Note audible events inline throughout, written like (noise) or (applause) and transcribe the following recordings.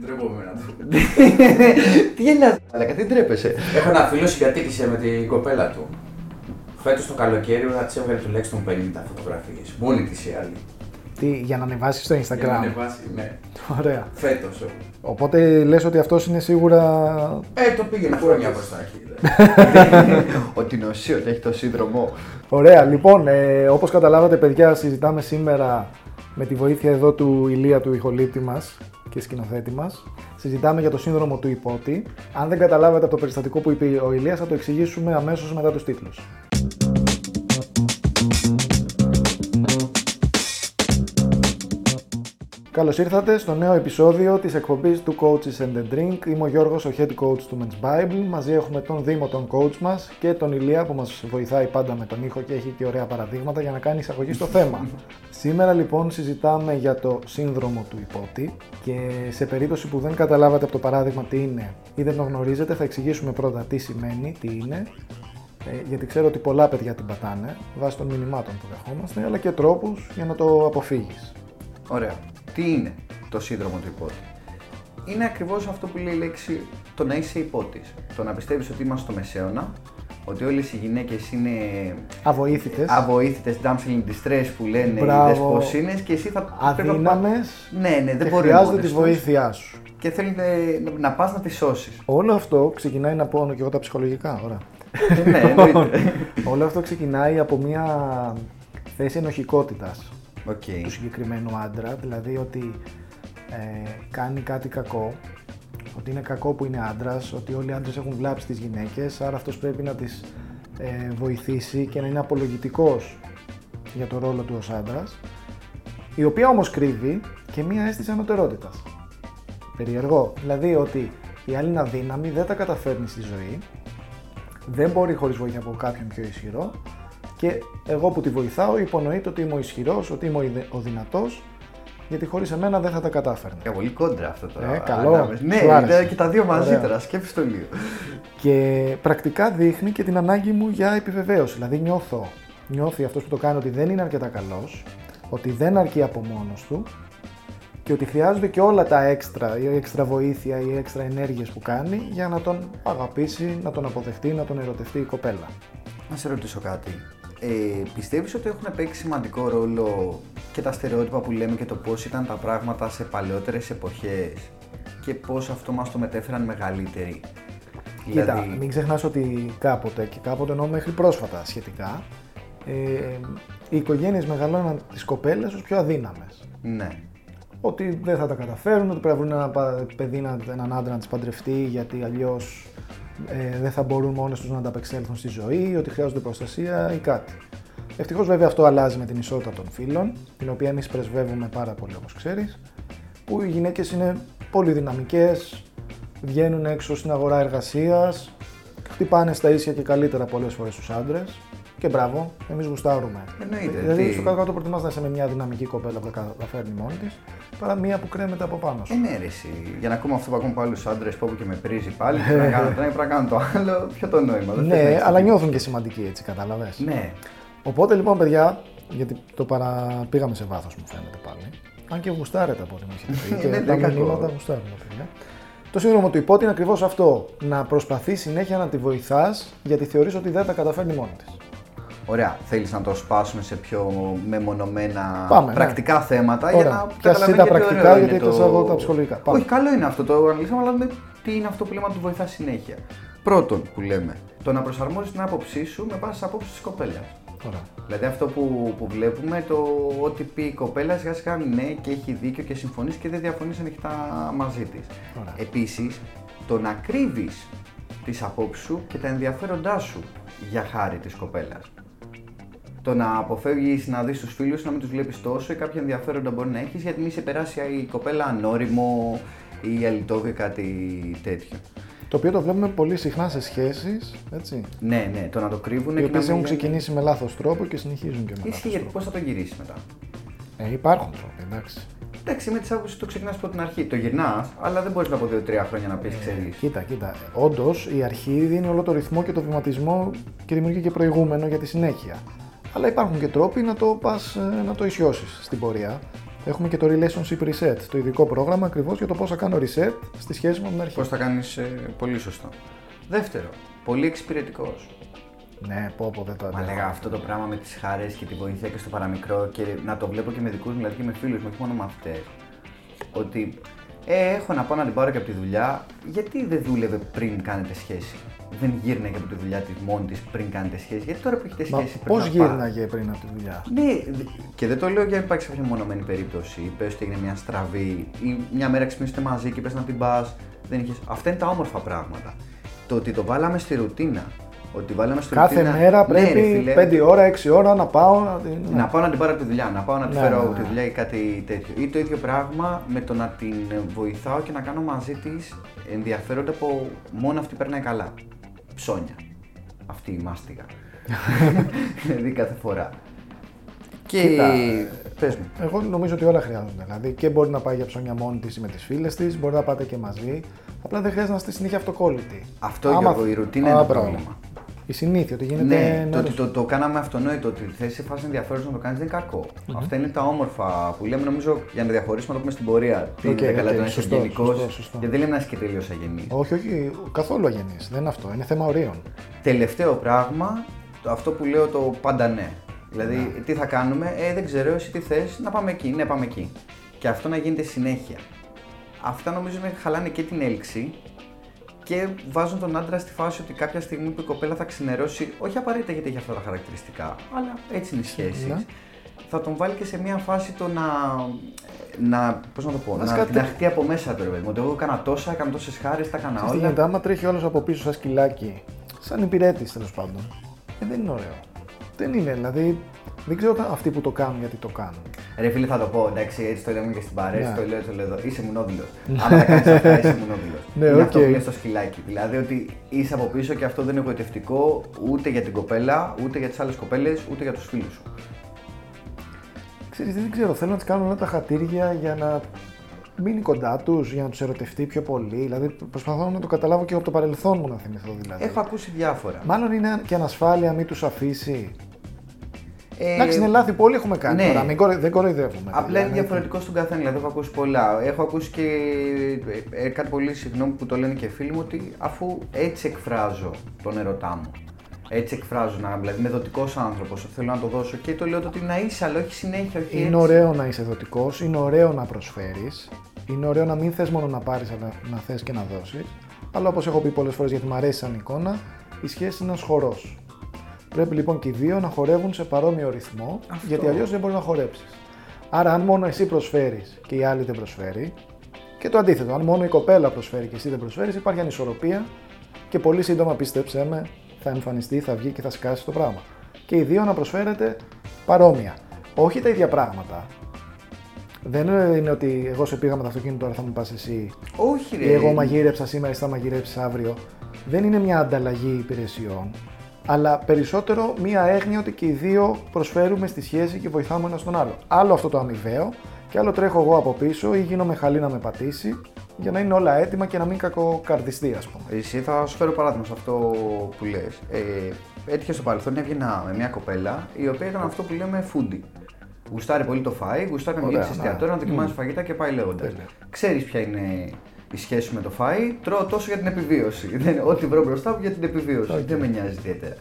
Ντρέπομαι να το. (laughs) Τι γελάς, αλλά τι ντρέπεσαι. Έχω ένα φίλο συγκατοίκησε με την κοπέλα του. Φέτος το καλοκαίρι θα τη έβγαλε τουλάχιστον 50 φωτογραφίες. Μόνη της η άλλη. Τι, για να ανεβάσεις στο Για να Instagram; ανεβάσει, ναι. Ωραία. Φέτος. Οπότε λες ότι αυτός είναι σίγουρα. Ε, το πήγαινε χρόνια μπροστά εκεί. (laughs) Ότι νοσεί, ότι έχει το σύνδρομο. Ωραία, λοιπόν, ε, όπως καταλάβατε παιδιά, συζητάμε σήμερα με τη βοήθεια εδώ του Ηλία του ηχολήπτη μας και σκηνοθέτη μας. Συζητάμε για το σύνδρομο του υπότη. Αν δεν καταλάβατε από το περιστατικό που είπε ο Ηλίας, θα το εξηγήσουμε αμέσως μετά τους τίτλους. Καλώς ήρθατε στο νέο επεισόδιο της εκπομπής του Coaches and the Drink. Είμαι ο Γιώργος, ο head coach του Men's Bible. Μαζί έχουμε τον Δήμο, τον coach μας και τον Ηλία που μας βοηθάει πάντα με τον ήχο και έχει και ωραία παραδείγματα για να κάνει εισαγωγή στο θέμα. (laughs) Σήμερα λοιπόν συζητάμε για το σύνδρομο του υπότη και σε περίπτωση που δεν καταλάβατε από το παράδειγμα τι είναι ή δεν το γνωρίζετε, θα εξηγήσουμε πρώτα τι σημαίνει, τι είναι, ε, γιατί ξέρω ότι πολλά παιδιά την πατάνε βάσει των μηνυμάτων που δεχόμαστε, αλλά και τρόπους για να το αποφύγεις. Ωραία. Τι είναι το σύνδρομο του υπότη; Είναι ακριβώς αυτό που λέει η λέξη το να είσαι υπότης. Το να πιστεύεις ότι είμαστε στο μεσαίωνα, ότι όλες οι γυναίκες είναι Αβοήθητες, αβοήθητες, damsel in distress που λένε οι Μπράβο. δεσποσίνες και εσύ θα πρέπει να πα- αδύναμες Ναι, ναι, δεν και μπορεί χρειάζονται μόνες τη τους. βοήθειά σου. Και θέλουν ε, να, να πας να τις σώσεις. Όλο αυτό ξεκινάει να πω και εγώ τα ψυχολογικά, ωραία. ναι, εννοείται. (laughs) Όλο αυτό ξεκινάει από μια θέση ενοχικότητας Οκ. του συγκεκριμένου άντρα, δηλαδή ότι ε, κάνει κάτι κακό, ότι είναι κακό που είναι άντρας, ότι όλοι οι άντρες έχουν βλάψει τις γυναίκες, άρα αυτός πρέπει να τις ε, βοηθήσει και να είναι απολογητικός για το ρόλο του ως άντρας, η οποία όμως κρύβει και μία αίσθηση ανωτερότητας. Περιεργό. Δηλαδή ότι η άλλη είναι αδύναμη, δεν τα καταφέρνει στη ζωή, δεν μπορεί χωρίς βοήθεια από κάποιον πιο ισχυρό και εγώ που τη βοηθάω υπονοείται ότι είμαι ο ισχυρός, ότι είμαι ο ιδε- ο δυνατός γιατί χωρίς εμένα δεν θα τα κατάφερνα. Ε, πολύ κόντρα αυτό τώρα. Ε, καλό. Ανάμεσα. Ναι, Σου άρεσε. ήταν και τα δύο μαζί Ωραία. τώρα. Σκέφτεσαι το λίγο. Και πρακτικά δείχνει και την ανάγκη μου για επιβεβαίωση. Δηλαδή νιώθω, νιώθει αυτός που το κάνει ότι δεν είναι αρκετά καλός, ότι δεν αρκεί από μόνος του και ότι χρειάζονται και όλα τα έξτρα, η έξτρα βοήθεια, οι έξτρα ενέργειες που κάνει για να τον αγαπήσει, να τον αποδεχτεί, να τον ερωτευτεί η κοπέλα. Να σε ρωτήσω κάτι. Ε, πιστεύεις ότι έχουν παίξει σημαντικό ρόλο και τα στερεότυπα που λέμε και το πώς ήταν τα πράγματα σε παλαιότερες εποχές και πώς αυτό μας το μετέφεραν μεγαλύτεροι; Κοίτα, Δηλαδή- μην ξεχνάς ότι κάποτε και κάποτε εννοώ μέχρι πρόσφατα σχετικά, ε, οι οικογένειες μεγαλώναν τις κοπέλες ως πιο αδύναμες. Ναι. Ότι δεν θα τα καταφέρουν, ότι πρέπει να βρουν ένα πα- παιδί, να- έναν άντρα να τις παντρευτεί, γιατί αλλιώς ε, δεν θα μπορούν μόνες τους να ανταπεξέλθουν στη ζωή, ότι χρειάζονται προστασία ή κάτι. Ευτυχώς βέβαια αυτό αλλάζει με την ισότητα των φίλων, την οποία εμείς πρεσβεύουμε πάρα πολύ όπως ξέρεις, που οι γυναίκες είναι πολύ δυναμικές, βγαίνουν έξω στην αγορά εργασίας, χτυπάνε στα ίσια και καλύτερα πολλές φορές τους άντρες. Και μπράβο, εμείς γουστάρουμε. Εννοείται, Δηλαδή, τι- στο κάτω-κάτω προτιμάς να είσαι με μια δυναμική κοπέλα που τα καταφέρνει μόνη της, παρά μια που κρέμεται από πάνω σου. Ε, ναι, ρε, εσύ. Για να ακούμε αυτό που ακούμε από άλλου άντρες που όπου και με πρίζει πάλι, πρέπει να κάνω το ένα, πρέπει να κάνω το άλλο. Ποιο το νόημα, δεν θες να ναι, έχεις αλλά τίποτα. νιώθουν και σημαντικοί έτσι, κατάλαβες. Ναι. Οπότε λοιπόν, παιδιά, γιατί το παρα... πήγαμε σε βάθος, μου φαίνεται πάλι. Αν και γουστάρετε από ό,τι μου έχετε πει. Ναι, (laughs) και δεν τα είναι κακό. μηνύματα γουστάρουν, παιδιά. Το σύνδρομο του υπότη είναι ακριβώς αυτό. Να προσπαθεί συνέχεια να τη βοηθάς γιατί θεωρείς ότι δεν τα καταφέρνει μόνη της. Ωραία, θέλεις να το σπάσουμε σε πιο μεμονωμένα Πάμε, ναι. πρακτικά θέματα Ωραία. για να Πιάσε εσύ καταλαβαίνει τα γιατί πρακτικά, ωραίο γιατί είναι εκτός εγώ τα ψυχολογικά. Πάμε. Όχι, καλό είναι αυτό το αναλύσαμε, αλλά δούμε τι είναι αυτό που λέμε να του βοηθά συνέχεια. Πρώτον που λέμε, το να προσαρμόζει την άποψή σου με βάση τις απόψεις της κοπέλας. Ωραία. Δηλαδή αυτό που, που βλέπουμε, το ότι πει η κοπέλα σιγά σιγά ναι και έχει δίκιο και συμφωνείς και δεν διαφωνείς ανοιχτά μαζί της. Ωραία. Επίσης, το να κρύβεις τις απόψεις σου και τα ενδιαφέροντά σου για χάρη της κοπέλας. Το να αποφεύγεις να δεις τους φίλους, να μην τους βλέπεις τόσο ή κάποια ενδιαφέροντα μπορεί να έχεις γιατί μη σε περάσει η κοπέλα ανώριμο ή αλυτόβιο ή κάτι τέτοιο. Το οποίο το βλέπουμε πολύ συχνά σε σχέσεις, έτσι. Ναι, ναι, το να το κρύβουν Οι και οποίες να μην έχουν λένε- ξεκινήσει με λάθος τρόπο και συνεχίζουν και με Ισχύει λάθος γιατί τρόπο. πώς θα το γυρίσεις μετά; Ε, υπάρχουν τρόποι, εντάξει. Εντάξει, με τις άποψεις το ξεκινάς από την αρχή. Το γυρνάς, αλλά δεν μπορείς να από 2-3 χρόνια να πεις, ξέρεις. Κοίτα, κοίτα. Όντως η αρχή δίνει όλο το ρυθμό και το βηματισμό και δημιουργεί και προηγούμενο για τη συνέχεια. Αλλά υπάρχουν και τρόποι να το, πας, ε, να το ισιώσεις στην πορεία. Έχουμε και το Relationship Reset, το ειδικό πρόγραμμα ακριβώς για το πώς θα κάνω reset στη σχέση μου με την αρχή. Πώς θα κάνεις πολύ σωστό. Δεύτερο, πολύ εξυπηρετικός. Ναι, πω, πω, δεν το Μα αντέχω. λέγα αυτό το πράγμα με τις χαρέ και τη βοήθεια και στο παραμικρό και να το βλέπω και με δικούς μου, δηλαδή και με φίλους μου, όχι μόνο με αυτές. Ότι ε, έχω να πάω να την πάρω και από τη δουλειά, γιατί δεν δούλευε πριν κάνετε σχέση; Δεν γύρναγε από τη δουλειά της μόνη της πριν κάνετε σχέση; Γιατί τώρα που έχετε Μα σχέση πρέπει πώς να πά- γύρναγε πριν από τη δουλειά; Ναι, δε- και δεν το λέω για να υπάρξει κάποια μονομένη περίπτωση. Ή πες ότι έγινε μια στραβή, ή μια μέρα ξυπνήσετε μαζί και πες να την πας. Δεν είχες... Αυτά είναι τα όμορφα πράγματα. Το ότι το βάλαμε στη ρουτίνα. Ότι βάλαμε στη Κάθε ρουτίνα. μέρα Ναι, ρε πρέπει φίλε, 5 ώρα, 6 ώρα να πάω. Να... την- να πάω να την πάρω από τη δουλειά, να πάω να τη Ναι, φέρω ναι, από τη ναι. δουλειά ή κάτι τέτοιο. Ή το ίδιο πράγμα με το να την βοηθάω και να κάνω μαζί της ενδιαφέροντα που μόνο αυτή περνάει καλά. Ψώνια. Αυτή η μάστιγα. (laughs) δηλαδή κάθε φορά. Και Κοίτα, πες μου. Εγώ νομίζω ότι όλα χρειάζονται. Δηλαδή και μπορεί να πάει για ψώνια μόνη της ή με τις φίλες της, μπορεί να πάτε και μαζί. Απλά δεν χρειάζεται να είστε συνέχεια αυτοκόλλητοι. Αυτό Άμα- Γιώργο, η ρουτίνα Α, είναι το μπράβο. πρόβλημα. Η συνήθεια, ότι γίνεται. Ναι, το μέρος- ότι το, το κάναμε αυτονόητο ότι θες σε φάση ενδιαφέρον να το κάνεις δεν είναι κακό. Αυτά είναι τα όμορφα που λέμε, νομίζω, για να διαχωρίσουμε να το πούμε στην πορεία. Τι Οκ, είναι καλά οκ, το να είσαι σωστό, ευγενικό. σωστό, σωστό. Γιατί δεν λέμε να είσαι και τελείως αγενής. Όχι, όχι, καθόλου αγενής. Δεν είναι αυτό. Είναι θέμα ορίων. Τελευταίο πράγμα, το- αυτό που λέω το πάντα ναι. Δηλαδή, τι θα κάνουμε, ε, δεν ξέρω, εσύ τι θες, να πάμε εκεί, ναι, πάμε εκεί. Και αυτό να γίνεται συνέχεια. Αυτά νομίζω είναι χαλάνε και την έλξη και βάζουν τον άντρα στη φάση ότι κάποια στιγμή που η κοπέλα θα ξενερώσει, όχι απαραίτητα γιατί έχει αυτά τα χαρακτηριστικά, αλλά έτσι είναι οι σχέσεις. Ναι. Θα τον βάλει και σε μια φάση το να. να πώς να το πω, να Βασικά, την τε- άχτι από μέσα του, ρε παιδί μου. Ότι εγώ έκανα τόσα, έκανα τόσες χάρες, τα έκανα Ξέρεις τι όλα. γίνεται, άμα τρέχει όλος από πίσω σαν σκυλάκι, σαν υπηρέτης τέλος πάντων, ε, δεν είναι ωραίο. Δεν είναι, δηλαδή δεν ξέρω τα- αυτοί που το κάνουν γιατί το κάνουν. Ρε φίλε, θα το πω, εντάξει, έτσι το λέμε και στην παρέα, Ναι. έτσι το λέω, έτσι το λέω εδώ. Είσαι μουνόδουλο. Άμα τα κάνεις αυτά, είσαι μουνόδουλο. Ναι, είναι αυτό οκ. που λες στο σκυλάκι. Δηλαδή ότι είσαι από πίσω και αυτό δεν είναι γοητευτικό ούτε για την κοπέλα, ούτε για τις άλλες κοπέλες, ούτε για τους φίλους σου. Ξέρεις, δεν ξέρω, θέλω να τις κάνω όλα τα χατήρια για να μείνει κοντά τους, για να τους ερωτευτεί πιο πολύ. Δηλαδή προσπαθώ να το καταλάβω και από το παρελθόν μου να θυμηθώ δηλαδή. Έχω ακούσει διάφορα. Μάλλον είναι και ανασφάλεια μην τους αφήσει. Ε, Εντάξει, είναι λάθη που όλοι έχουμε κάνει ναι. τώρα, μην κορο- δεν κοροϊδεύουμε. Απλά είναι δηλαδή. διαφορετικό στον καθένα. Δηλαδή, έχω ακούσει πολλά. Έχω ακούσει και ε, ε, κάτι πολύ συγγνώμη που το λένε και φίλοι μου ότι αφού έτσι εκφράζω τον ερωτά μου. Έτσι εκφράζω, να, δηλαδή είμαι δοτικός άνθρωπος, θέλω να το δώσω και το λέω το ότι να είσαι, αλλά όχι συνέχεια. Όχι Είναι έτσι. ωραίο να είσαι δοτικός, είναι ωραίο να προσφέρεις. Είναι ωραίο να μην θες μόνο να πάρεις, αλλά να θες και να δώσεις. Αλλά όπως έχω πει πολλές φορές, γιατί μου αρέσει σαν εικόνα, η σχέση είναι ένας χορός. Πρέπει λοιπόν και οι δύο να χορεύουν σε παρόμοιο ρυθμό, Αυτό. γιατί αλλιώς δεν μπορείς να χορέψεις. Άρα, αν μόνο εσύ προσφέρεις και η άλλη δεν προσφέρει, και το αντίθετο, αν μόνο η κοπέλα προσφέρει και εσύ δεν προσφέρεις, υπάρχει ανισορροπία και πολύ σύντομα πίστεψέ με, θα εμφανιστεί, θα βγει και θα σκάσει το πράγμα. Και οι δύο να προσφέρετε παρόμοια. Όχι τα ίδια πράγματα. Δεν είναι ότι εγώ σε πήγα με το αυτοκίνητο, τώρα θα μου πας εσύ. Όχι, ρε. Ή εγώ μαγείρεψα σήμερα, εσύ θα μαγειρέψει αύριο. Δεν είναι μια ανταλλαγή υπηρεσιών, αλλά περισσότερο μια έγνοια ότι και οι δύο προσφέρουμε στη σχέση και βοηθάμε ένα τον άλλο. Άλλο αυτό το αμοιβαίο, και άλλο τρέχω εγώ από πίσω ή γίνομαι χαλή να με πατήσει για να είναι όλα έτοιμα και να μην κακοκαρδιστεί, ας πούμε. Εσύ θα σου φέρω παράδειγμα σε αυτό που λες. Ε, έτυχε στο παρελθόν έβγαινα με μια κοπέλα η οποία ήταν αυτό που λέμε foodie. Γουστάρει πολύ το φάι, γουστάρει να Ωραία, βγει σε ναι. εστιατόριο, να δοκιμάζει φαγητά και πάει λέγοντας. Τέλεια. Ξέρεις ποια είναι η σχέση με το φάι, τρώω τόσο για την επιβίωση. (laughs) Δεν, ό,τι βρω μπροστά μου για την επιβίωση. Οκ. Δεν με νοιάζει ιδιαίτερα.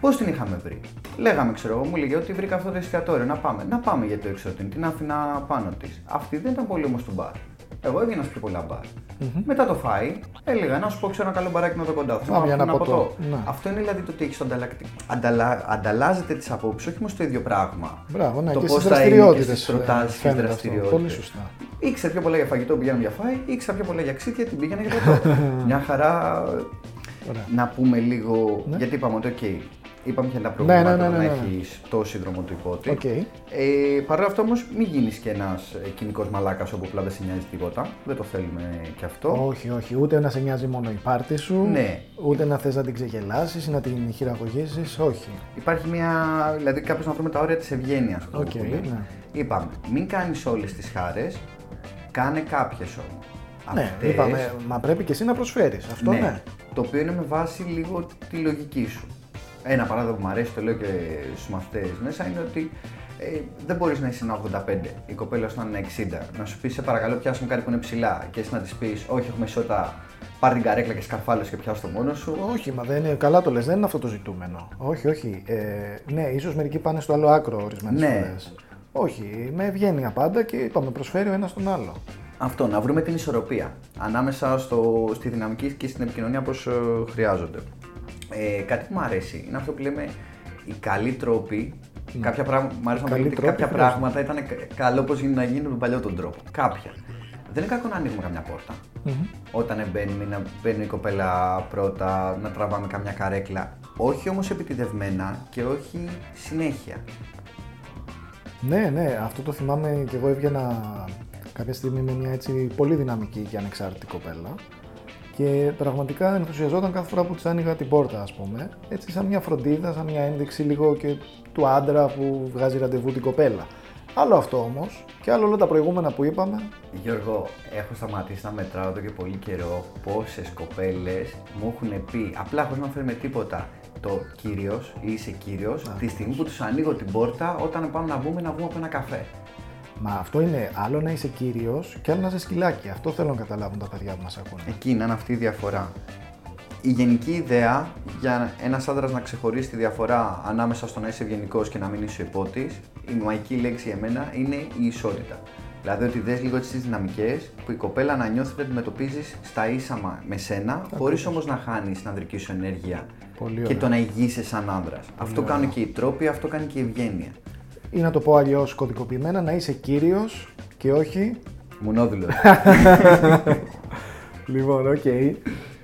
Πώς την είχαμε βρει; Λέγαμε, ξέρω εγώ, μου έλεγε ότι βρήκα αυτό το εστιατόριο. Να πάμε. Να πάμε για το έξω την. Την άφηνα πάνω της. Αυτή δεν ήταν πολύ όμως του μπαρ. Εγώ έβγαινα σε πιο πολλά μπαρ. Μετά το φάι, έλεγα να σου πω ξέρω ένα καλό μπαράκι να δω κοντά. Θα Πάμε για ένα ένα ποτό. Ναι. Αυτό είναι δηλαδή το ότι έχεις ανταλλακτή. Ανταλα... Ανταλλάζετε τις απόψεις, όχι όμως το ίδιο πράγμα. Μπράβο, ναι, το και πώς στις θα είναι και δραστηριότητες. στις προτάσεις και στις δραστηριότητες. Πολύ σωστά. Ήξερα πιο πολλά για φαγητό που πηγαίναμε για φάι, ήξερα πιο πολλά για ξίδια την πήγαινα για ποτό. (laughs) Μια χαρά Ωραία. να πούμε λίγο. Ναι. Γιατί είπαμε ότι, οκ, είπαμε και τα προβλήματα ναι, ναι, ναι, να ναι, ναι. έχει το σύνδρομο του ιππότη. Οκ. Ε, Παρ' όλα αυτά όμως, μην γίνεις και ένας κυνικός μαλάκας όπου απλά δεν σε νοιάζει τίποτα. Δεν το θέλουμε και αυτό. Όχι, όχι. Ούτε να σε νοιάζει μόνο η πάρτη σου, Ναι. ούτε να θες να την ξεγελάσεις ή να την χειραγωγήσεις. Όχι. Υπάρχει μια. δηλαδή κάποιο να βρούμε τα όρια της ευγένειας. Οκ, ναι. Είπαμε, μην κάνεις όλες τις χάρες, κάνε κάποιες όμως. Ναι, είπαμε, μα πρέπει και εσύ να προσφέρεις. Αυτό ναι. Το οποίο είναι με βάση λίγο τη λογική σου. Ένα παράδειγμα που μου αρέσει, το λέω και στους μαθητές μέσα, είναι ότι Ε, δεν μπορείς να είσαι ένα 85, η κοπέλα σου να είναι 60. Να σου πεις σε παρακαλώ, πιάσουμε κάτι που είναι ψηλά και εσύ να της πεις, Όχι, έχουμε ισότητα, πάρει την καρέκλα και σκαρφάλω και πιάσω το μόνο σου. Όχι, μα δεν είναι, καλά το λες, δεν είναι αυτό το ζητούμενο. Όχι, όχι. Ε, ναι, ίσως μερικοί πάνε στο άλλο άκρο ορισμένες Ναι. φορές. Όχι, με ευγένεια πάντα και είπαμε, προσφέρει ο ένας τον άλλο. Αυτό, να βρούμε την ισορροπία ανάμεσα στο, στη δυναμική και στην επικοινωνία όπως ε, χρειάζονται. Ε, κάτι που μου αρέσει είναι αυτό που λέμε οι καλοί τρόποι. Κάποια πράγματα, μου αρέσει να πω Καλοί ότι τρόποι κάποια χρειάζονται. πράγματα ήταν κα- καλό όπως γίνει να γίνει με τον παλιό τον τρόπο. Κάποια. Δεν είναι κακό να ανοίγουμε καμιά πόρτα. Όταν μπαίνουμε, να μπαίνει η κοπέλα πρώτα, να τραβάμε καμιά καρέκλα. Όχι όμως επιτιδευμένα και όχι συνέχεια. Ναι, ναι, αυτό το θυμάμαι και εγώ έβγαινα κάποια στιγμή με μια έτσι πολύ δυναμική και ανεξάρτητη κοπέλα και πραγματικά ενθουσιαζόταν κάθε φορά που της άνοιγα την πόρτα, ας πούμε, έτσι σαν μια φροντίδα, σαν μια ένδειξη λίγο και του άντρα που βγάζει ραντεβού την κοπέλα. Άλλο αυτό όμως και άλλο όλα τα προηγούμενα που είπαμε. Γιώργο, έχω σταματήσει να μετράω εδώ και πολύ καιρό πόσες κοπέλες μου έχουν πει, απλά χωρίς να φέρουμε τίποτα, το κύριος ή είσαι κύριος, τη στιγμή που τους ανοίγω την πόρτα όταν πάμε να βγούμε να βγούμε από ένα καφέ. Μα αυτό είναι άλλο να είσαι κύριος και άλλο να είσαι σκυλάκι. Αυτό θέλω να καταλάβουν τα παιδιά που μας ακούνε. Εκεί να είναι αυτή η διαφορά. Η γενική ιδέα για ένας άντρας να ξεχωρίσει τη διαφορά ανάμεσα στο να είσαι ευγενικός και να μην είσαι υπότης, η μαγική λέξη για μένα είναι η ισότητα. Δηλαδή ότι δες λίγο τις δυναμικές που η κοπέλα να νιώθει ότι αντιμετωπίζεις στα ίσα μα- με σένα, χωρίς όμως να χάνεις την ανδρική σου ενέργεια Πολύ και ωραία. το να ηγείσαι σαν άνδρας. Αυτό κάνουν και οι τρόποι, αυτό κάνει και η ευγένεια. Ή να το πω αλλιώς κωδικοποιημένα, να είσαι κύριος και όχι μουνόδουλο. (laughs) Λοιπόν, οκ.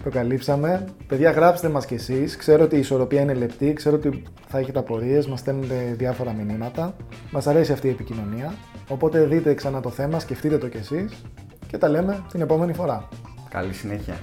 Το καλύψαμε. Παιδιά, γράψτε μας κι εσείς. Ξέρω ότι η ισορροπία είναι λεπτή, ξέρω ότι θα έχετε απορίες, μας στέλνετε διάφορα μηνύματα. Μας αρέσει αυτή η επικοινωνία. Οπότε δείτε ξανά το θέμα, σκεφτείτε το κι εσείς και τα λέμε την επόμενη φορά. Καλή συνέχεια.